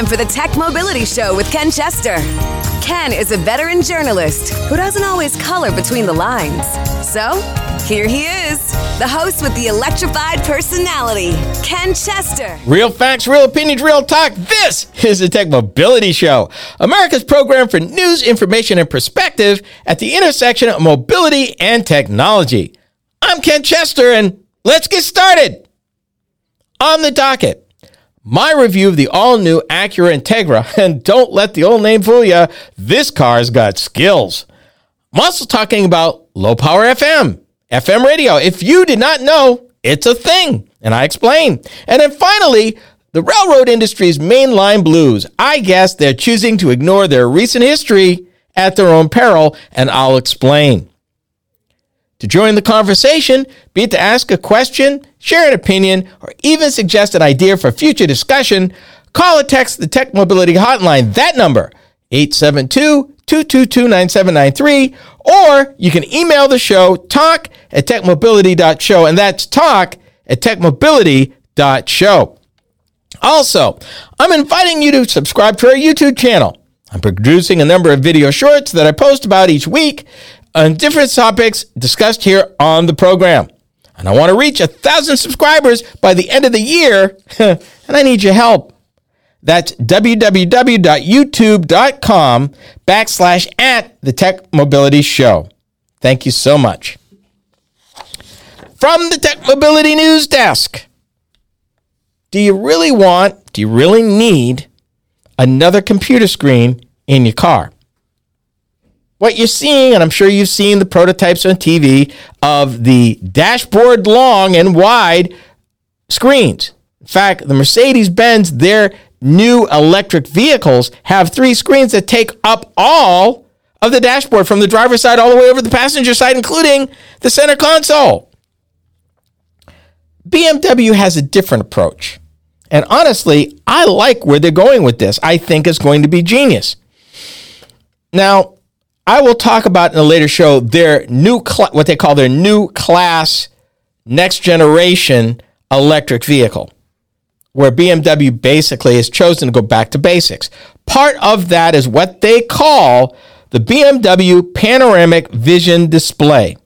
time for the Tech Mobility Show with Ken Chester. Ken is a veteran journalist who doesn't always color between the lines. So, here he is, the host with the electrified personality, Ken Chester. Real facts, real opinions, real talk. This is the Tech Mobility Show, America's program for news, information, and perspective at the intersection of mobility and technology. I'm Ken Chester, and let's get started. On the docket, my review of the all new Acura Integra, and don't let the old name fool you, this car's got skills. I'm also talking about low power FM, FM radio. If you did not know, it's a thing, and I explain. And then finally, the railroad industry's mainline blues. I guess they're choosing to ignore their recent history at their own peril, and I'll explain. To join the conversation, be it to ask a question, share an opinion, or even suggest an idea for future discussion, call or text the Tech Mobility Hotline. That number, 872 222 9793, or you can email the show, talk at techmobility.show, and that's talk at techmobility.show. Also, I'm inviting you to subscribe to our YouTube channel. I'm producing a number of video shorts that I post about each week on different topics discussed here on the program. And I want to reach a thousand subscribers by the end of the year, and I need your help. That's www.youtube.com backslash at the Tech Mobility Show. Thank you so much. From the Tech Mobility News Desk. Do you really want, do you really need another computer screen in your car? What you're seeing, and I'm sure you've seen the prototypes on TV of the dashboard long and wide screens. In fact, the Mercedes Benz, their new electric vehicles have three screens that take up all of the dashboard from the driver's side all the way over the passenger side, including the center console. BMW has a different approach. And honestly, I like where they're going with this. I think it's going to be genius. Now, I will talk about in a later show their new cl- what they call their new class next generation electric vehicle where BMW basically has chosen to go back to basics. Part of that is what they call the BMW panoramic vision display.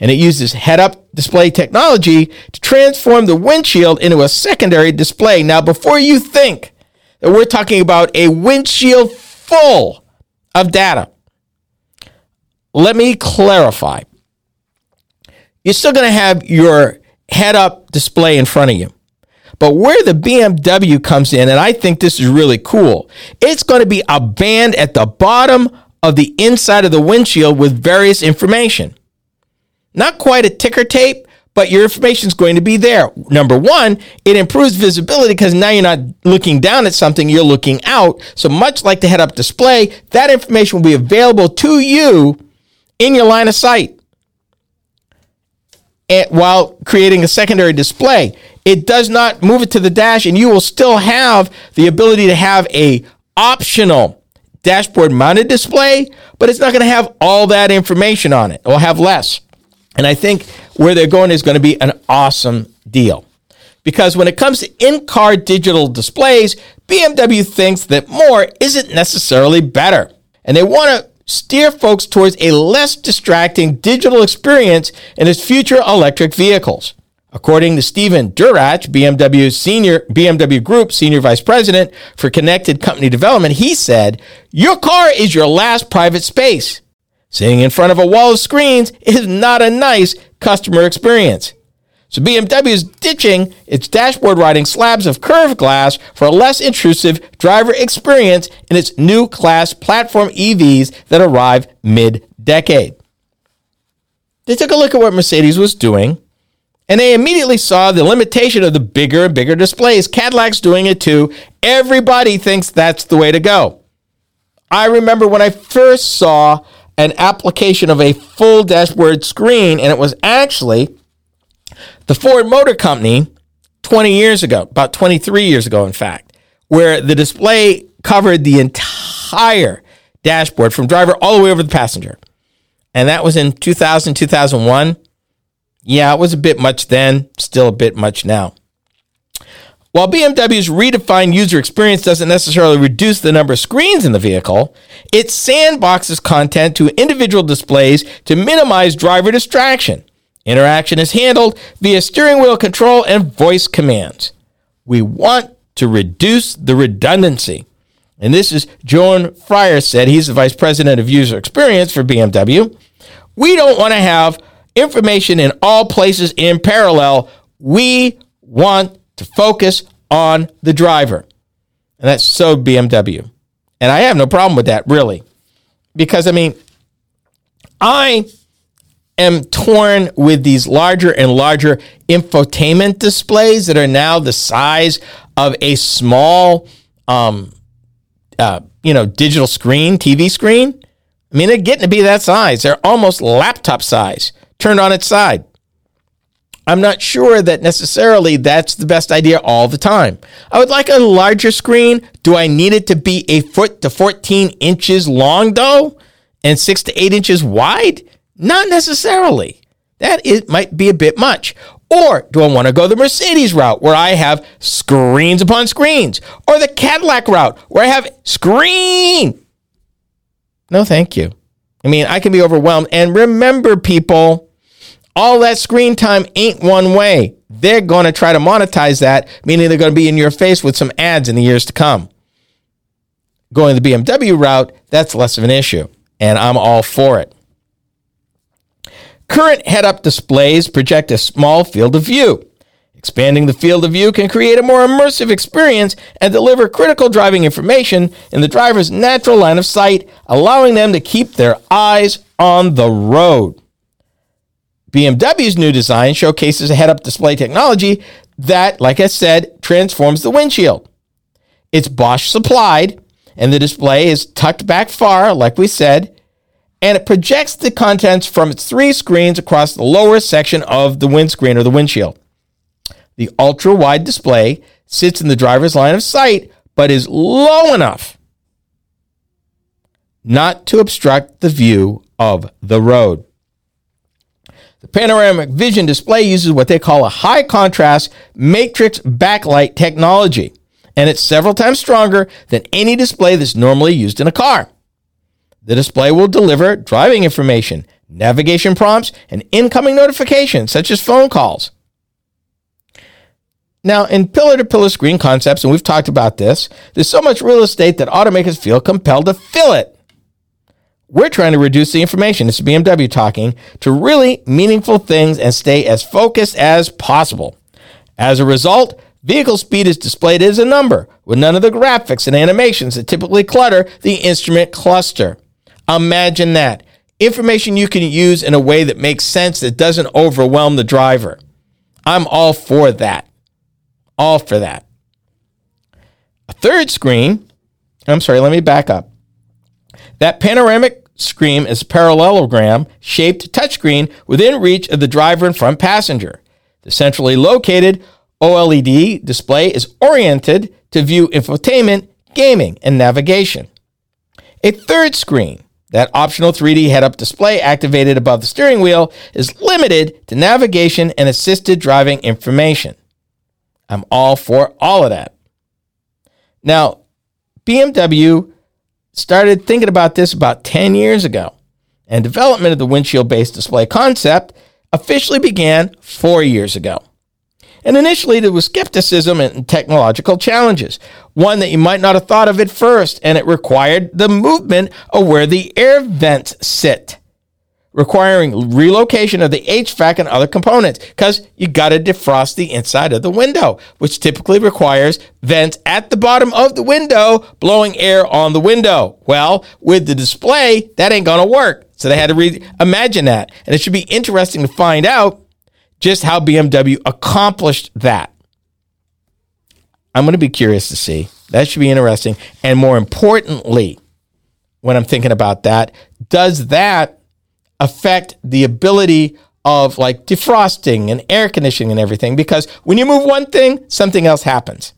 And it uses head up display technology to transform the windshield into a secondary display. Now, before you think that we're talking about a windshield full of data, let me clarify. You're still going to have your head up display in front of you. But where the BMW comes in, and I think this is really cool, it's going to be a band at the bottom of the inside of the windshield with various information. Not quite a ticker tape, but your information is going to be there. Number one, it improves visibility because now you're not looking down at something, you're looking out. So, much like the head up display, that information will be available to you in your line of sight and while creating a secondary display. It does not move it to the dash, and you will still have the ability to have a optional dashboard mounted display, but it's not going to have all that information on it. It will have less. And I think where they're going is going to be an awesome deal. Because when it comes to in car digital displays, BMW thinks that more isn't necessarily better. And they want to steer folks towards a less distracting digital experience in its future electric vehicles. According to Stephan Durach, BMW senior BMW Group senior vice president for connected company development, he said, "Your car is your last private space. Sitting in front of a wall of screens is not a nice customer experience." So BMW is ditching its dashboard riding slabs of curved glass for a less intrusive driver experience in its new class platform EVs that arrive mid decade. They took a look at what Mercedes was doing and they immediately saw the limitation of the bigger and bigger displays. Cadillac's doing it too. Everybody thinks that's the way to go. I remember when I first saw an application of a full dashboard screen, and it was actually the Ford Motor Company 20 years ago, about 23 years ago, in fact, where the display covered the entire dashboard from driver all the way over the passenger. And that was in 2000, 2001. Yeah, it was a bit much then, still a bit much now. While BMW's redefined user experience doesn't necessarily reduce the number of screens in the vehicle, it sandboxes content to individual displays to minimize driver distraction. Interaction is handled via steering wheel control and voice commands. We want to reduce the redundancy. And this is Joan Fryer said, he's the vice president of user experience for BMW. We don't want to have information in all places in parallel. We want to focus on the driver. And that's so BMW. And I have no problem with that, really. Because, I mean, I am torn with these larger and larger infotainment displays that are now the size of a small, um, uh, you know, digital screen, TV screen. I mean, they're getting to be that size. They're almost laptop size, turned on its side. I'm not sure that necessarily that's the best idea all the time. I would like a larger screen. Do I need it to be a foot to 14 inches long, though, and six to eight inches wide? Not necessarily. That it might be a bit much. Or do I want to go the Mercedes route where I have screens upon screens? Or the Cadillac route where I have screen? No, thank you. I mean, I can be overwhelmed. And remember, people, all that screen time ain't one way. They're going to try to monetize that, meaning they're going to be in your face with some ads in the years to come. Going the BMW route, that's less of an issue. And I'm all for it. Current head up displays project a small field of view. Expanding the field of view can create a more immersive experience and deliver critical driving information in the driver's natural line of sight, allowing them to keep their eyes on the road. BMW's new design showcases a head up display technology that, like I said, transforms the windshield. It's Bosch supplied, and the display is tucked back far, like we said, and it projects the contents from its three screens across the lower section of the windscreen or the windshield. The ultra wide display sits in the driver's line of sight, but is low enough not to obstruct the view of the road. The panoramic vision display uses what they call a high contrast matrix backlight technology, and it's several times stronger than any display that's normally used in a car. The display will deliver driving information, navigation prompts, and incoming notifications such as phone calls. Now, in pillar to pillar screen concepts, and we've talked about this, there's so much real estate that automakers feel compelled to fill it. We're trying to reduce the information, it's BMW talking, to really meaningful things and stay as focused as possible. As a result, vehicle speed is displayed as a number with none of the graphics and animations that typically clutter the instrument cluster. Imagine that. Information you can use in a way that makes sense that doesn't overwhelm the driver. I'm all for that. All for that. A third screen, I'm sorry, let me back up. That panoramic screen is parallelogram shaped touchscreen within reach of the driver and front passenger. The centrally located OLED display is oriented to view infotainment, gaming, and navigation. A third screen that optional 3D head up display activated above the steering wheel is limited to navigation and assisted driving information. I'm all for all of that. Now, BMW started thinking about this about 10 years ago, and development of the windshield based display concept officially began four years ago. And initially, there was skepticism and technological challenges, one that you might not have thought of at first, and it required the movement of where the air vents sit, requiring relocation of the HVAC and other components, because you got to defrost the inside of the window, which typically requires vents at the bottom of the window blowing air on the window. Well, with the display, that ain't going to work. So they had to reimagine that. And it should be interesting to find out just how BMW accomplished that. I'm going to be curious to see. That should be interesting. And more importantly, when I'm thinking about that, does that affect the ability of like defrosting and air conditioning and everything? Because when you move one thing, something else happens.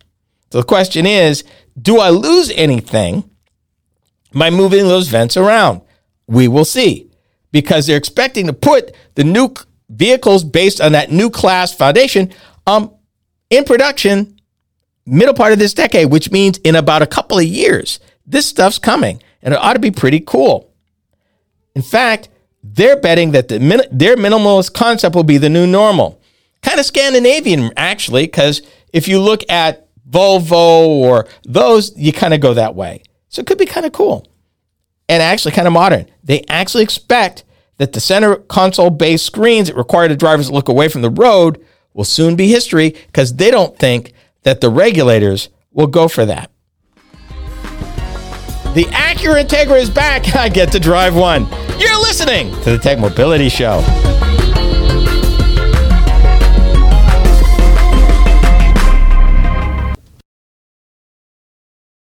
So the question is do I lose anything by moving those vents around? We will see. Because they're expecting to put the new vehicles based on that new class foundation um, in production middle part of this decade, which means in about a couple of years, this stuff's coming and it ought to be pretty cool. In fact, they're betting that the min- their minimalist concept will be the new normal. Kind of Scandinavian, actually, because if you look at Volvo or those, you kind of go that way. So it could be kind of cool and actually kind of modern. They actually expect that the center console based screens that require the drivers to look away from the road will soon be history because they don't think that the regulators will go for that. The Acura Integra is back. I get to drive one. You're listening to the Tech Mobility Show.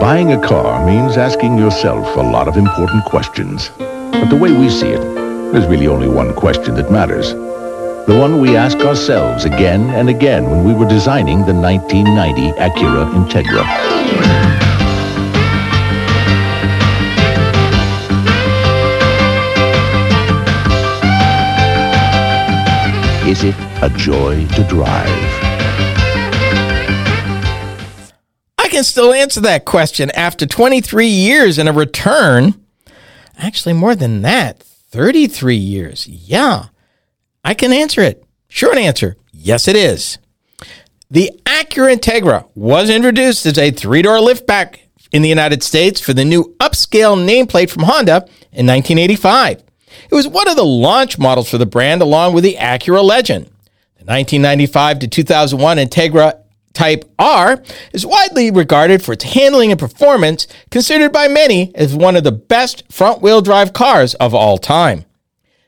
Buying a car means asking yourself a lot of important questions. But the way we see it, there's really only one question that matters. The one we ask ourselves again and again when we were designing the 1990 Acura Integra. Is it a joy to drive? Can still answer that question after 23 years and a return. Actually, more than that, 33 years. Yeah, I can answer it. Short answer yes, it is. The Acura Integra was introduced as a three door liftback in the United States for the new upscale nameplate from Honda in 1985. It was one of the launch models for the brand along with the Acura Legend. The 1995 to 2001 Integra Type R is widely regarded for its handling and performance, considered by many as one of the best front wheel drive cars of all time.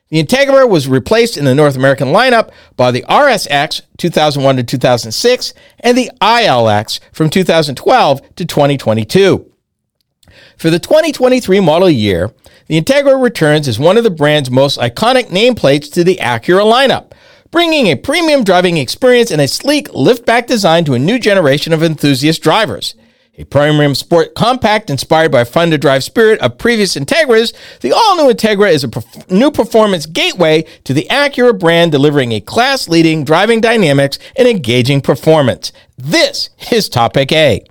The Integra was replaced in the North American lineup by the RSX 2001 to 2006 and the ILX from 2012 to 2022. For the 2023 model year, the Integra returns as one of the brand's most iconic nameplates to the Acura lineup, bringing a premium driving experience and a sleek liftback design to a new generation of enthusiast drivers. A premium sport compact inspired by fun to drive spirit of previous Integras, the all new Integra is a perf- new performance gateway to the Acura brand, delivering a class leading driving dynamics and engaging performance. This is Topic A.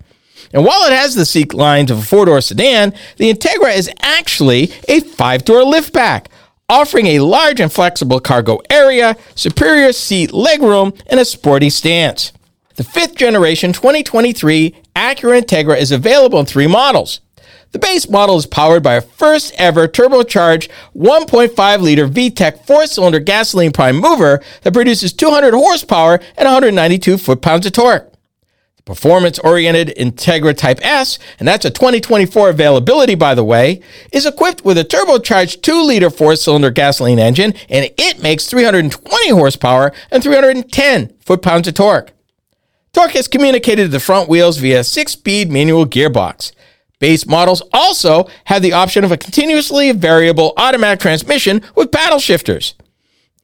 And while it has the seat lines of a four door sedan, the Integra is actually a five door liftback, offering a large and flexible cargo area, superior seat legroom, and a sporty stance. The fifth generation 2023 Acura Integra is available in three models. The base model is powered by a first ever turbocharged 1.5 liter VTEC four cylinder gasoline prime mover that produces 200 horsepower and 192 foot pounds of torque. Performance oriented Integra Type S, and that's a 2024 availability by the way, is equipped with a turbocharged 2 liter four cylinder gasoline engine and it makes 320 horsepower and 310 foot pounds of torque. Torque is communicated to the front wheels via a six speed manual gearbox. Base models also have the option of a continuously variable automatic transmission with paddle shifters.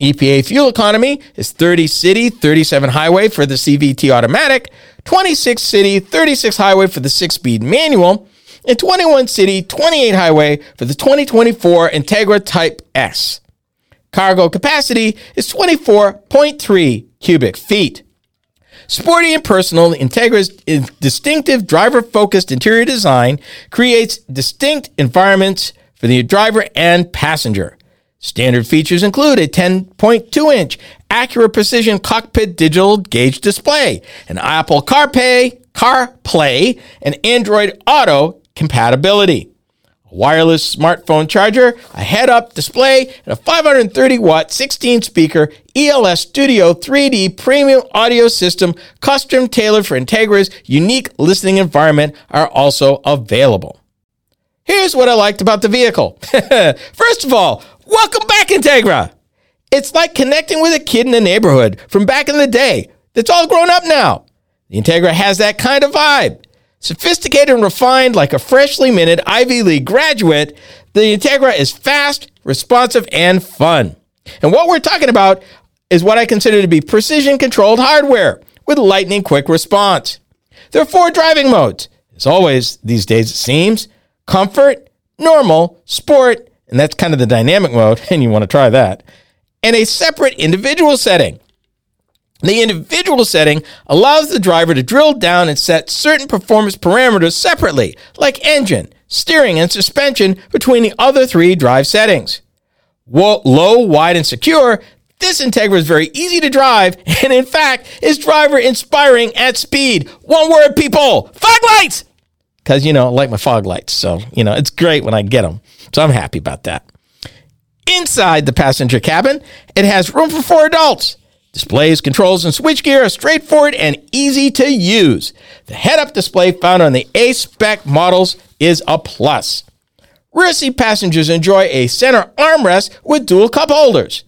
EPA fuel economy is 30 city, 37 highway for the CVT automatic, 26 city, 36 highway for the 6 speed manual, and 21 city, 28 highway for the 2024 Integra Type S. Cargo capacity is 24.3 cubic feet. Sporty and personal, Integra's distinctive driver focused interior design creates distinct environments for the driver and passenger. Standard features include a 10.2 inch Acura Precision cockpit digital gauge display, an Apple CarPlay, CarPlay, and Android Auto compatibility a wireless smartphone charger, a head up display, and a 530 watt 16 speaker ELS Studio 3D premium audio system custom tailored for Integra's unique listening environment are also available. Here's what I liked about the vehicle. First of all, welcome back, Integra. It's like connecting with a kid in the neighborhood from back in the day that's all grown up now. The Integra has that kind of vibe. Sophisticated and refined like a freshly minted Ivy League graduate, the Integra is fast, responsive, and fun. And what we're talking about is what I consider to be precision controlled hardware with lightning quick response. There are four driving modes. As always, these days it seems comfort, normal, sport, and that's kind of the dynamic mode, and you want to try that, and a separate individual setting. The individual setting allows the driver to drill down and set certain performance parameters separately, like engine, steering, and suspension between the other three drive settings. Low, wide, and secure, this Integra is very easy to drive and, in fact, is driver inspiring at speed. One word, people fog lights! Because, you know, I like my fog lights. So, you know, it's great when I get them. So I'm happy about that. Inside the passenger cabin, it has room for four adults. Displays, controls, and switchgear are straightforward and easy to use. The head-up display found on the A-spec models is a plus. Rear seat passengers enjoy a center armrest with dual cup holders.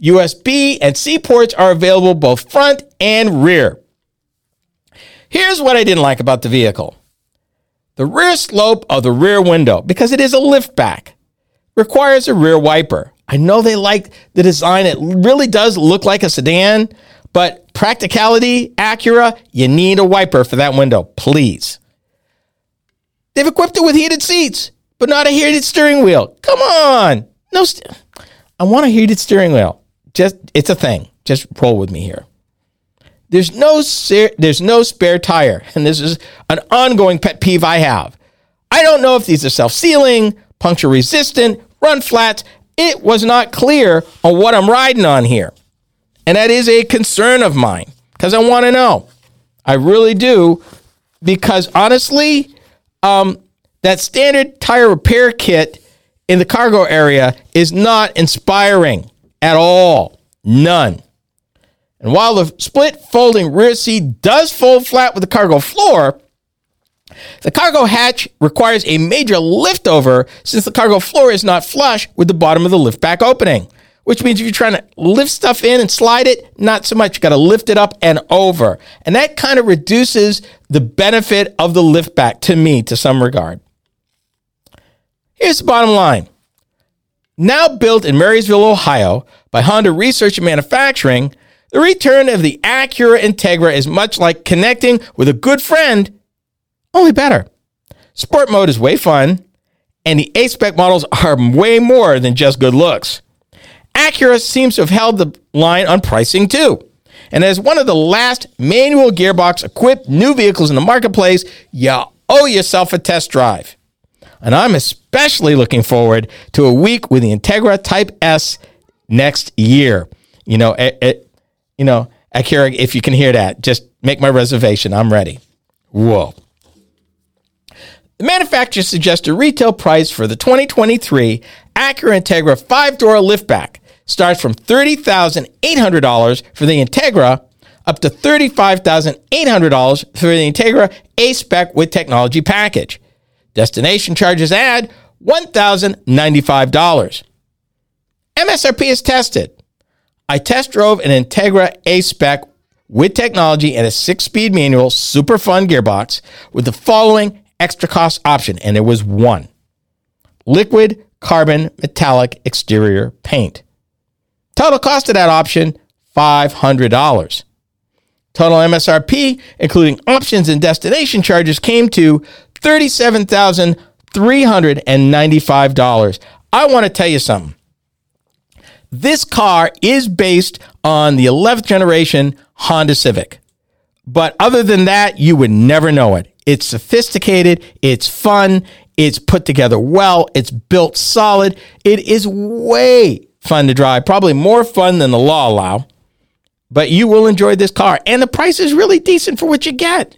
USB and C ports are available both front and rear. Here's what I didn't like about the vehicle. The rear slope of the rear window, because it is a liftback, requires a rear wiper. I know they like the design. It really does look like a sedan, but practicality, Acura, you need a wiper for that window, please. They've equipped it with heated seats, but not a heated steering wheel. Come on. No, st- I want a heated steering wheel. Just it's a thing. Just roll with me here. There's no there's no spare tire, and this is an ongoing pet peeve I have. I don't know if these are self-sealing, puncture resistant, run flats, it was not clear on what I'm riding on here. And that is a concern of mine because I want to know. I really do. Because honestly, um, that standard tire repair kit in the cargo area is not inspiring at all. None. And while the split folding rear seat does fold flat with the cargo floor, the cargo hatch requires a major liftover since the cargo floor is not flush with the bottom of the liftback opening, which means if you're trying to lift stuff in and slide it, not so much. You got to lift it up and over. And that kind of reduces the benefit of the liftback to me to some regard. Here's the bottom line. Now built in Marysville, Ohio by Honda Research and Manufacturing, the return of the Acura Integra is much like connecting with a good friend only better. Sport mode is way fun, and the A spec models are way more than just good looks. Acura seems to have held the line on pricing too. And as one of the last manual gearbox equipped new vehicles in the marketplace, you owe yourself a test drive. And I'm especially looking forward to a week with the Integra Type S next year. You know, it, it, you know, Acura, if you can hear that, just make my reservation. I'm ready. Whoa. The manufacturer suggests a retail price for the 2023 Acura Integra five door liftback starts from $30,800 for the Integra up to $35,800 for the Integra A Spec with technology package. Destination charges add $1,095. MSRP is tested. I test drove an Integra A Spec with technology and a six speed manual super fun gearbox with the following extra cost option, and there was one liquid carbon metallic exterior paint. Total cost of that option $500. Total MSRP, including options and destination charges, came to $37,395. I want to tell you something. This car is based on the 11th generation Honda Civic. But other than that, you would never know it. It's sophisticated, it's fun, it's put together well, it's built solid. It is way fun to drive, probably more fun than the law allow. But you will enjoy this car, and the price is really decent for what you get.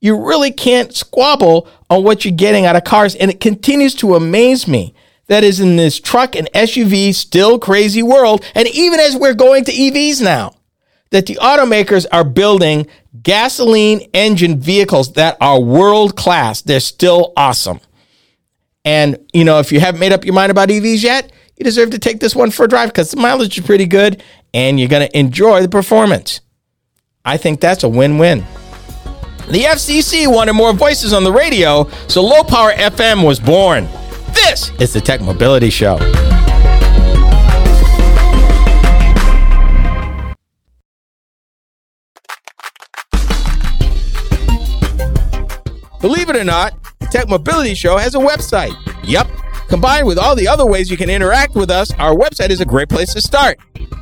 You really can't squabble on what you're getting out of cars, and it continues to amaze me that is in this truck and SUV still crazy world, and even as we're going to EVs now, that the automakers are building gasoline engine vehicles that are world class. They're still awesome. And, you know, if you haven't made up your mind about EVs yet, you deserve to take this one for a drive because the mileage is pretty good and you're going to enjoy the performance. I think that's a win win. The FCC wanted more voices on the radio, so Low Power FM was born. This is the Tech Mobility Show. Believe it or not, the Tech Mobility Show has a website. Yep. Combined with all the other ways you can interact with us, our website is a great place to start.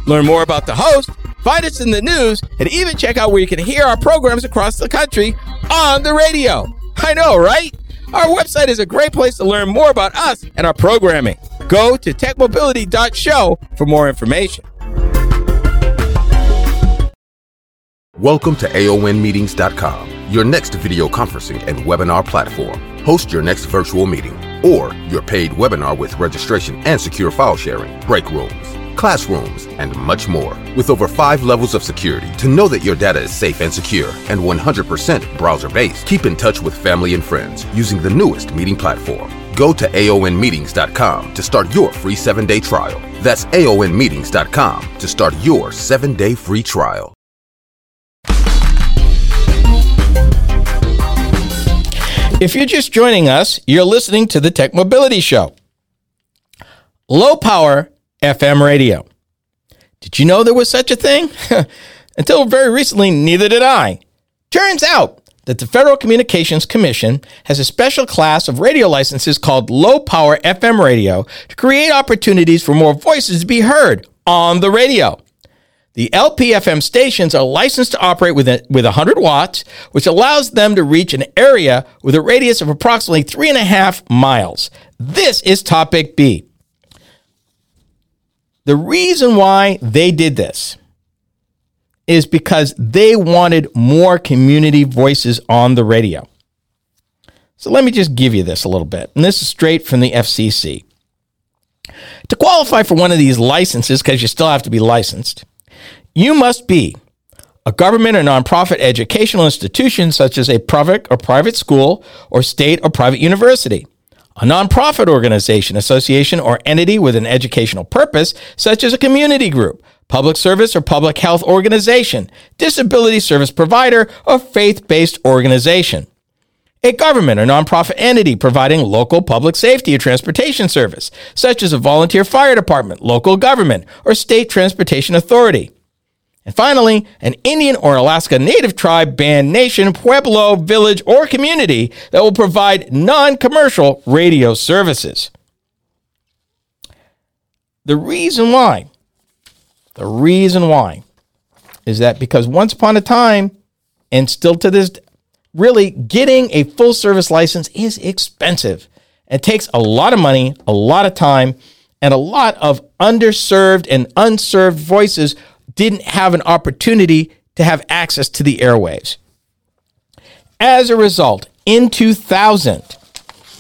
Learn more about the host, find us in the news, and even check out where you can hear our programs across the country on the radio. I know, right? Our website is a great place to learn more about us and our programming. Go to techmobility.show for more information. Welcome to AONmeetings.com, your next video conferencing and webinar platform. Host your next virtual meeting or your paid webinar with registration and secure file sharing, break rooms, classrooms, and much more. With over five levels of security to know that your data is safe and secure and 100% browser based, keep in touch with family and friends using the newest meeting platform. Go to AONmeetings.com to start your free seven day trial. That's AONmeetings.com to start your seven day free trial. If you're just joining us, you're listening to the Tech Mobility Show. Low power FM radio. Did you know there was such a thing? Until very recently, neither did I. Turns out that the Federal Communications Commission has a special class of radio licenses called low power FM radio to create opportunities for more voices to be heard on the radio. The LPFM stations are licensed to operate with, a, with 100 watts, which allows them to reach an area with a radius of approximately three and a half miles. This is topic B. The reason why they did this is because they wanted more community voices on the radio. So let me just give you this a little bit. And this is straight from the FCC. To qualify for one of these licenses, because you still have to be licensed, you must be a government or nonprofit educational institution, such as a public or private school or state or private university, a nonprofit organization, association, or entity with an educational purpose, such as a community group, public service or public health organization, disability service provider, or faith based organization. A government or nonprofit entity providing local public safety or transportation service, such as a volunteer fire department, local government, or state transportation authority. And finally, an Indian or Alaska Native tribe, band, nation, pueblo, village, or community that will provide non commercial radio services. The reason why, the reason why is that because once upon a time, and still to this, really getting a full service license is expensive. It takes a lot of money, a lot of time, and a lot of underserved and unserved voices didn't have an opportunity to have access to the airwaves. As a result, in 2000,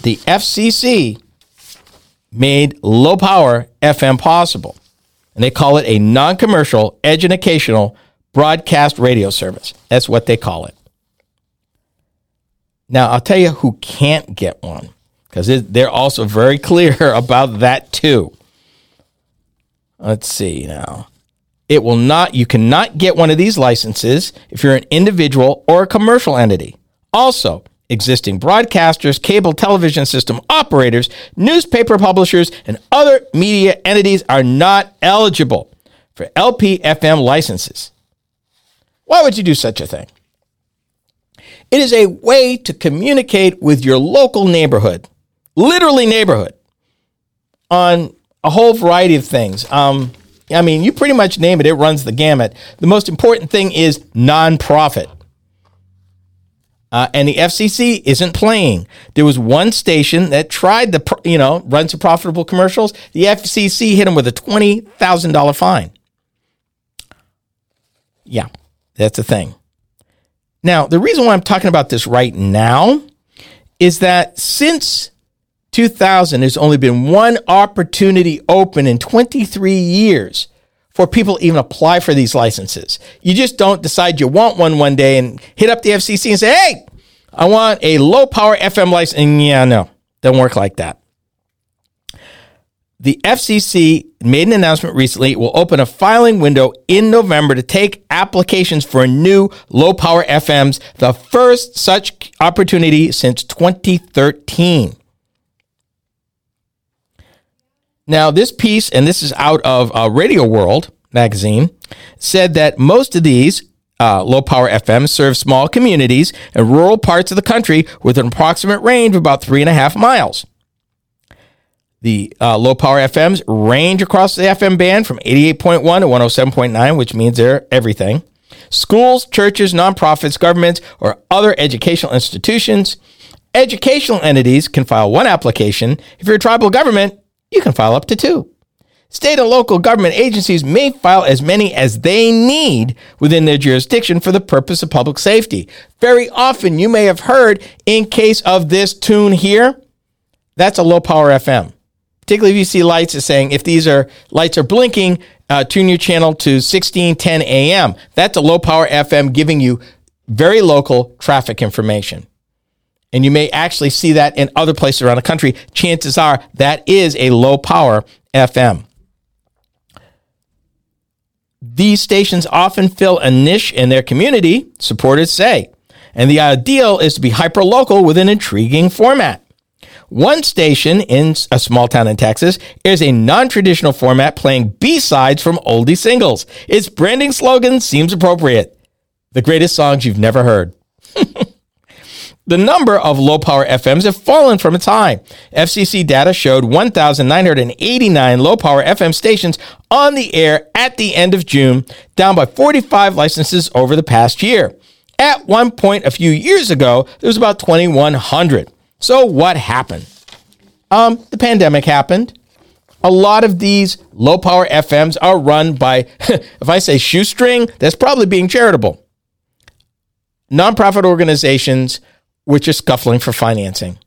the FCC made low power FM possible. And they call it a non commercial educational broadcast radio service. That's what they call it. Now, I'll tell you who can't get one because they're also very clear about that too. Let's see now. It will not, you cannot get one of these licenses if you're an individual or a commercial entity. Also, existing broadcasters, cable television system operators, newspaper publishers, and other media entities are not eligible for LPFM licenses. Why would you do such a thing? It is a way to communicate with your local neighborhood, literally neighborhood, on a whole variety of things. Um, I mean, you pretty much name it, it runs the gamut. The most important thing is nonprofit. Uh, and the FCC isn't playing. There was one station that tried to, you know, run some profitable commercials. The FCC hit them with a twenty thousand dollar fine. Yeah, that's the thing. Now, the reason why I'm talking about this right now is that since 2000, there's only been one opportunity open in 23 years for people even apply for these licenses. You just don't decide you want one one day and hit up the FCC and say, hey, I want a low power FM license. And yeah, no, doesn't work like that. The FCC made an announcement recently. It will open a filing window in November to take applications for new low power FMs, the first such opportunity since 2013. Now, this piece, and this is out of uh, Radio World magazine, said that most of these uh, low power FM serve small communities and rural parts of the country with an approximate range of about three and a half miles. The uh, low power FMs range across the FM band from 88.1 to 107.9, which means they're everything. Schools, churches, nonprofits, governments, or other educational institutions. Educational entities can file one application. If you're a tribal government, you can file up to two. State and local government agencies may file as many as they need within their jurisdiction for the purpose of public safety. Very often, you may have heard in case of this tune here, that's a low power FM particularly if you see lights is saying if these are lights are blinking, uh, tune your channel to 1610 AM. That's a low power FM giving you very local traffic information. And you may actually see that in other places around the country. Chances are that is a low power FM. These stations often fill a niche in their community, supporters say. And the ideal is to be hyper local with an intriguing format. One station in a small town in Texas is a non traditional format playing B sides from oldie singles. Its branding slogan seems appropriate the greatest songs you've never heard. the number of low power FMs have fallen from its high. FCC data showed 1,989 low power FM stations on the air at the end of June, down by 45 licenses over the past year. At one point a few years ago, there was about 2,100. So what happened? Um, the pandemic happened. A lot of these low power FMs are run by, if I say shoestring, that's probably being charitable. Nonprofit organizations which are scuffling for financing.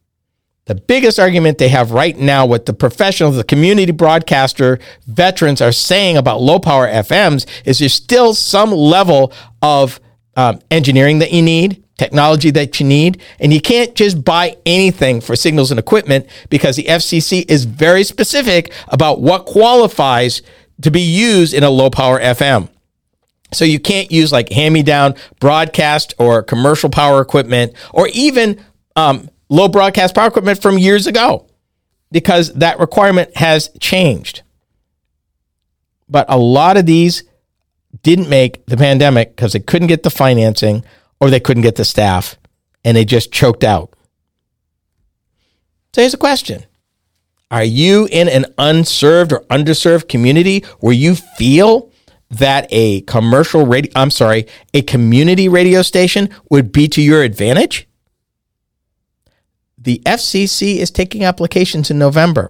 The biggest argument they have right now, what the professionals, the community broadcaster veterans are saying about low power FMs, is there's still some level of um, engineering that you need technology that you need. And you can't just buy anything for signals and equipment because the FCC is very specific about what qualifies to be used in a low power FM. So you can't use like hand me down broadcast or commercial power equipment or even um, low broadcast power equipment from years ago because that requirement has changed. But a lot of these didn't make the pandemic because they couldn't get the financing or they couldn't get the staff and they just choked out. So here's a question Are you in an unserved or underserved community where you feel that a commercial radio, I'm sorry, a community radio station would be to your advantage? The FCC is taking applications in November.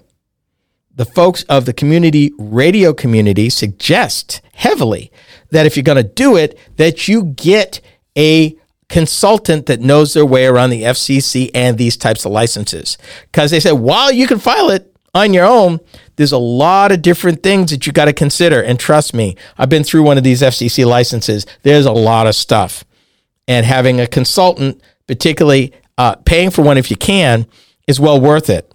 The folks of the community radio community suggest heavily that if you're going to do it, that you get a consultant that knows their way around the FCC and these types of licenses. Because they said, while you can file it on your own, there's a lot of different things that you got to consider. And trust me, I've been through one of these FCC licenses. There's a lot of stuff. And having a consultant, particularly uh, paying for one if you can, is well worth it.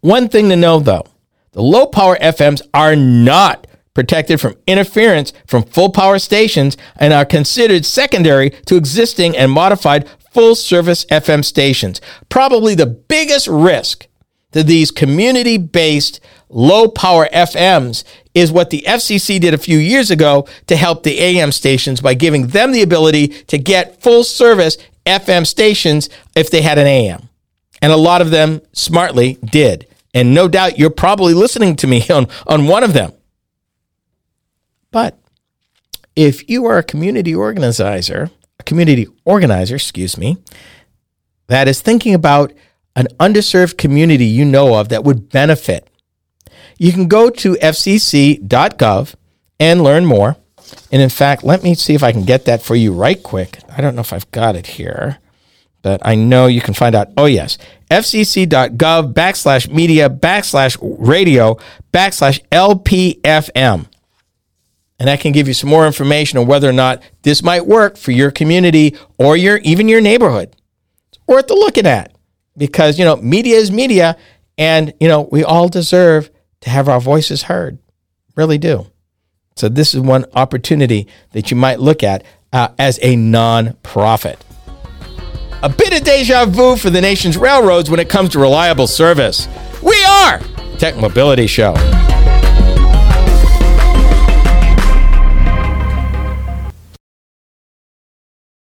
One thing to know though the low power FMs are not protected from interference from full power stations and are considered secondary to existing and modified full service FM stations. Probably the biggest risk to these community based low power FMs is what the FCC did a few years ago to help the AM stations by giving them the ability to get full service FM stations if they had an AM. And a lot of them smartly did. And no doubt you're probably listening to me on, on one of them. But if you are a community organizer, a community organizer, excuse me, that is thinking about an underserved community you know of that would benefit, you can go to fcc.gov and learn more. And in fact, let me see if I can get that for you right quick. I don't know if I've got it here, but I know you can find out. Oh, yes. fcc.gov backslash media backslash radio backslash LPFM. And that can give you some more information on whether or not this might work for your community or your even your neighborhood. It's worth looking at because you know media is media and you know we all deserve to have our voices heard. Really do. So this is one opportunity that you might look at uh, as a non-profit. A bit of deja vu for the nation's railroads when it comes to reliable service. We are tech mobility show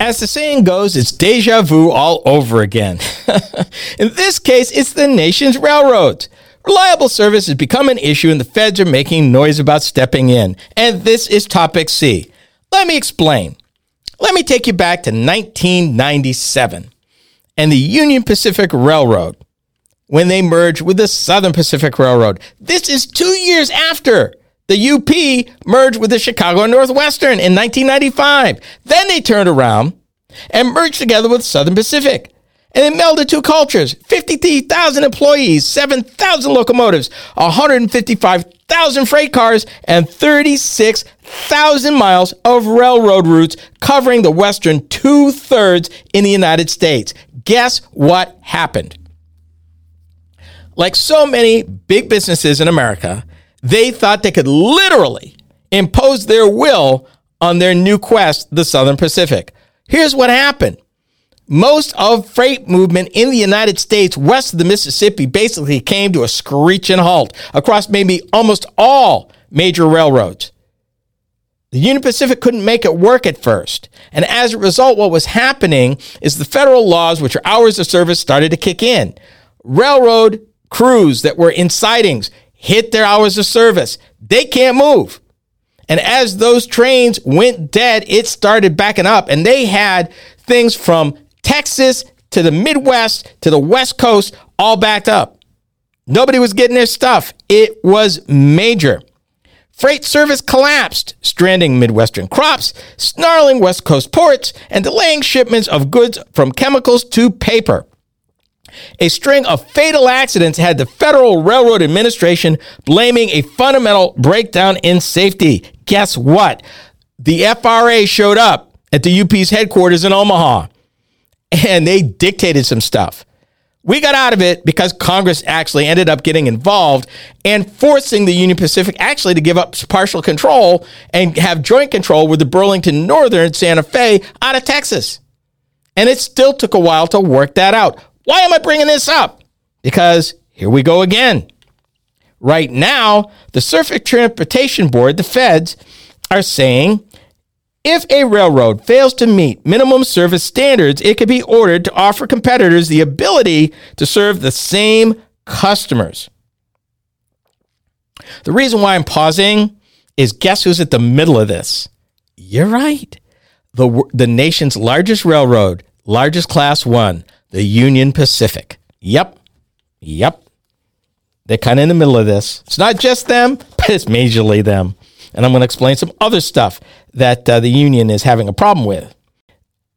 As the saying goes, it's deja vu all over again. in this case, it's the nation's railroads. Reliable service has become an issue, and the feds are making noise about stepping in. And this is topic C. Let me explain. Let me take you back to 1997 and the Union Pacific Railroad when they merged with the Southern Pacific Railroad. This is two years after the UP merged with the Chicago and Northwestern in 1995. Then they turned around and merged together with Southern Pacific. And it melded two cultures 53,000 employees, 7,000 locomotives, 155,000 freight cars, and 36,000 miles of railroad routes covering the western two thirds in the United States. Guess what happened? Like so many big businesses in America, they thought they could literally impose their will on their new quest, the Southern Pacific. Here's what happened. Most of freight movement in the United States west of the Mississippi basically came to a screeching halt across maybe almost all major railroads. The Union Pacific couldn't make it work at first. And as a result, what was happening is the federal laws, which are hours of service, started to kick in. Railroad crews that were in sidings hit their hours of service. They can't move. And as those trains went dead, it started backing up. And they had things from Texas to the Midwest to the West Coast all backed up. Nobody was getting their stuff. It was major. Freight service collapsed, stranding Midwestern crops, snarling West Coast ports, and delaying shipments of goods from chemicals to paper. A string of fatal accidents had the Federal Railroad Administration blaming a fundamental breakdown in safety. Guess what? The FRA showed up at the UP's headquarters in Omaha and they dictated some stuff. We got out of it because Congress actually ended up getting involved and forcing the Union Pacific actually to give up partial control and have joint control with the Burlington Northern Santa Fe out of Texas. And it still took a while to work that out. Why am I bringing this up? Because here we go again. Right now, the Surface Transportation Board, the feds, are saying if a railroad fails to meet minimum service standards, it could be ordered to offer competitors the ability to serve the same customers. The reason why I'm pausing is guess who's at the middle of this? You're right. The, the nation's largest railroad, largest class one, the Union Pacific. Yep. Yep. They're kind of in the middle of this. It's not just them, but it's majorly them. And I'm going to explain some other stuff that uh, the union is having a problem with.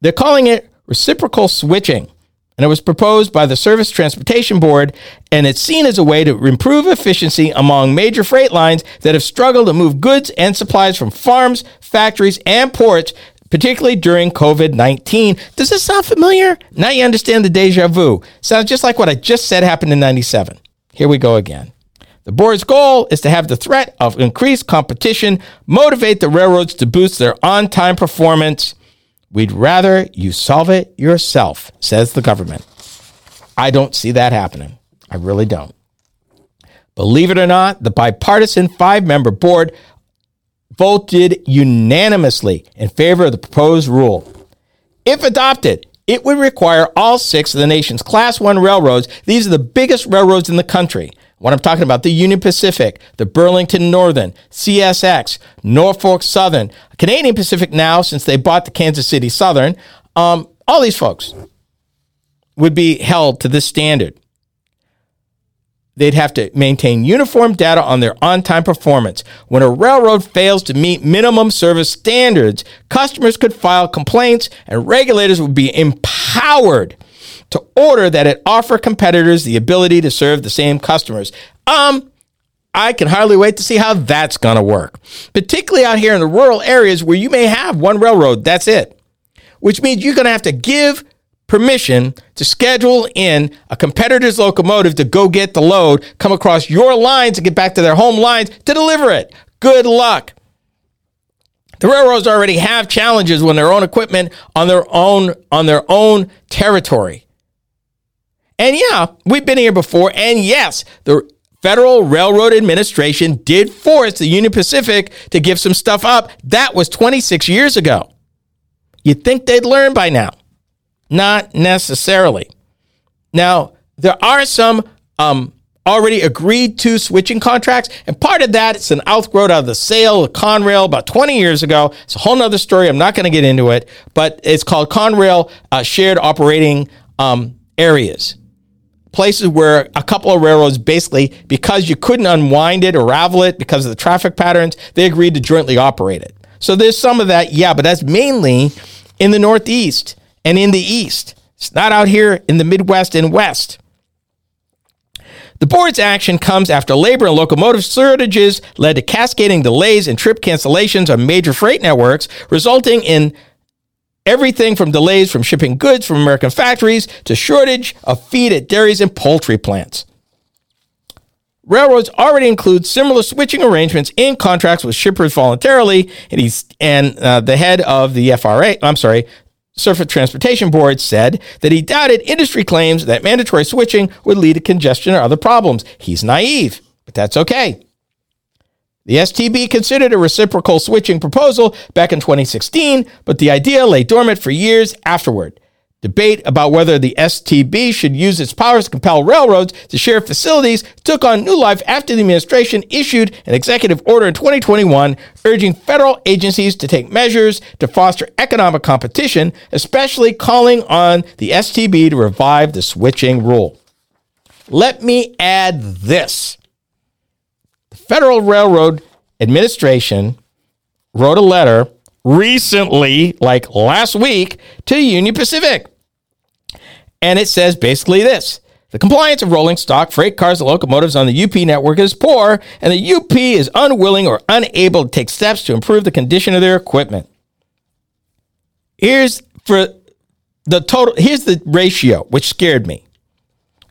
They're calling it reciprocal switching. And it was proposed by the Surface Transportation Board, and it's seen as a way to improve efficiency among major freight lines that have struggled to move goods and supplies from farms, factories, and ports, particularly during COVID 19. Does this sound familiar? Now you understand the deja vu. Sounds just like what I just said happened in 97. Here we go again. The board's goal is to have the threat of increased competition motivate the railroads to boost their on time performance. We'd rather you solve it yourself, says the government. I don't see that happening. I really don't. Believe it or not, the bipartisan five member board voted unanimously in favor of the proposed rule. If adopted, it would require all six of the nation's Class 1 railroads, these are the biggest railroads in the country, what I'm talking about, the Union Pacific, the Burlington Northern, CSX, Norfolk Southern, Canadian Pacific now, since they bought the Kansas City Southern, um, all these folks would be held to this standard. They'd have to maintain uniform data on their on time performance. When a railroad fails to meet minimum service standards, customers could file complaints and regulators would be empowered to order that it offer competitors the ability to serve the same customers. Um, I can hardly wait to see how that's going to work, particularly out here in the rural areas where you may have one railroad. That's it, which means you're going to have to give permission to schedule in a competitor's locomotive to go get the load, come across your lines and get back to their home lines to deliver it. Good luck. The railroads already have challenges when their own equipment on their own on their own territory. And yeah, we've been here before. And yes, the Federal Railroad Administration did force the Union Pacific to give some stuff up. That was 26 years ago. You'd think they'd learn by now. Not necessarily. Now, there are some um, already agreed to switching contracts, and part of that is an outgrowth out of the sale of Conrail about 20 years ago. It's a whole nother story. I'm not going to get into it, but it's called Conrail uh, Shared Operating um, Areas places where a couple of railroads basically, because you couldn't unwind it or ravel it because of the traffic patterns, they agreed to jointly operate it. So there's some of that, yeah, but that's mainly in the Northeast and in the East. It's not out here in the Midwest and West. The board's action comes after labor and locomotive shortages led to cascading delays and trip cancellations on major freight networks, resulting in Everything from delays from shipping goods from American factories to shortage of feed at dairies and poultry plants. Railroads already include similar switching arrangements in contracts with shippers voluntarily, and he's and uh, the head of the FRA, I'm sorry, Surface Transportation Board said that he doubted industry claims that mandatory switching would lead to congestion or other problems. He's naive, but that's okay. The STB considered a reciprocal switching proposal back in 2016, but the idea lay dormant for years afterward. Debate about whether the STB should use its powers to compel railroads to share facilities took on new life after the administration issued an executive order in 2021 urging federal agencies to take measures to foster economic competition, especially calling on the STB to revive the switching rule. Let me add this the Federal Railroad Administration wrote a letter recently, like last week, to Union Pacific. And it says basically this the compliance of rolling stock, freight cars, and locomotives on the UP network is poor, and the UP is unwilling or unable to take steps to improve the condition of their equipment. Here's for the total, here's the ratio, which scared me.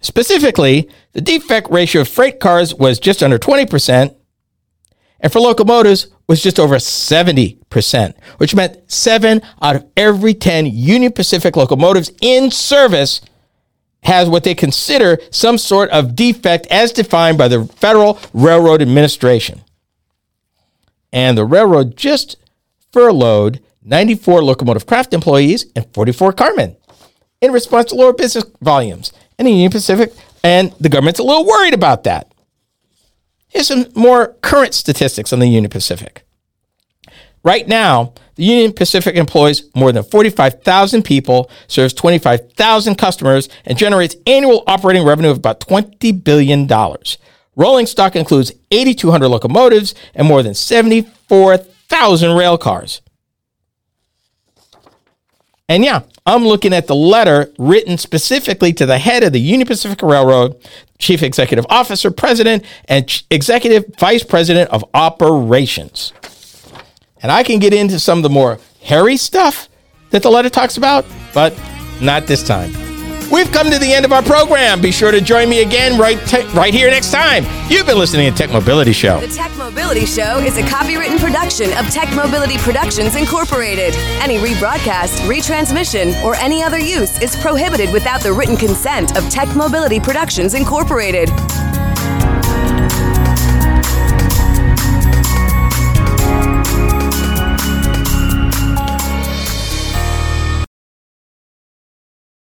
Specifically, the defect ratio of freight cars was just under 20%, and for locomotives was just over 70%, which meant seven out of every 10 Union Pacific locomotives in service has what they consider some sort of defect as defined by the Federal Railroad Administration. And the railroad just furloughed 94 locomotive craft employees and 44 carmen in response to lower business volumes. And the Union Pacific and the government's a little worried about that. Here's some more current statistics on the Union Pacific. Right now, the Union Pacific employs more than 45,000 people, serves 25,000 customers, and generates annual operating revenue of about $20 billion. Rolling stock includes 8,200 locomotives and more than 74,000 rail cars. And yeah, I'm looking at the letter written specifically to the head of the Union Pacific Railroad, Chief Executive Officer, President, and Executive Vice President of Operations. And I can get into some of the more hairy stuff that the letter talks about, but not this time. We've come to the end of our program. Be sure to join me again right, te- right here next time. You've been listening to Tech Mobility Show. The Tech Mobility Show is a copywritten production of Tech Mobility Productions Incorporated. Any rebroadcast, retransmission, or any other use is prohibited without the written consent of Tech Mobility Productions Incorporated.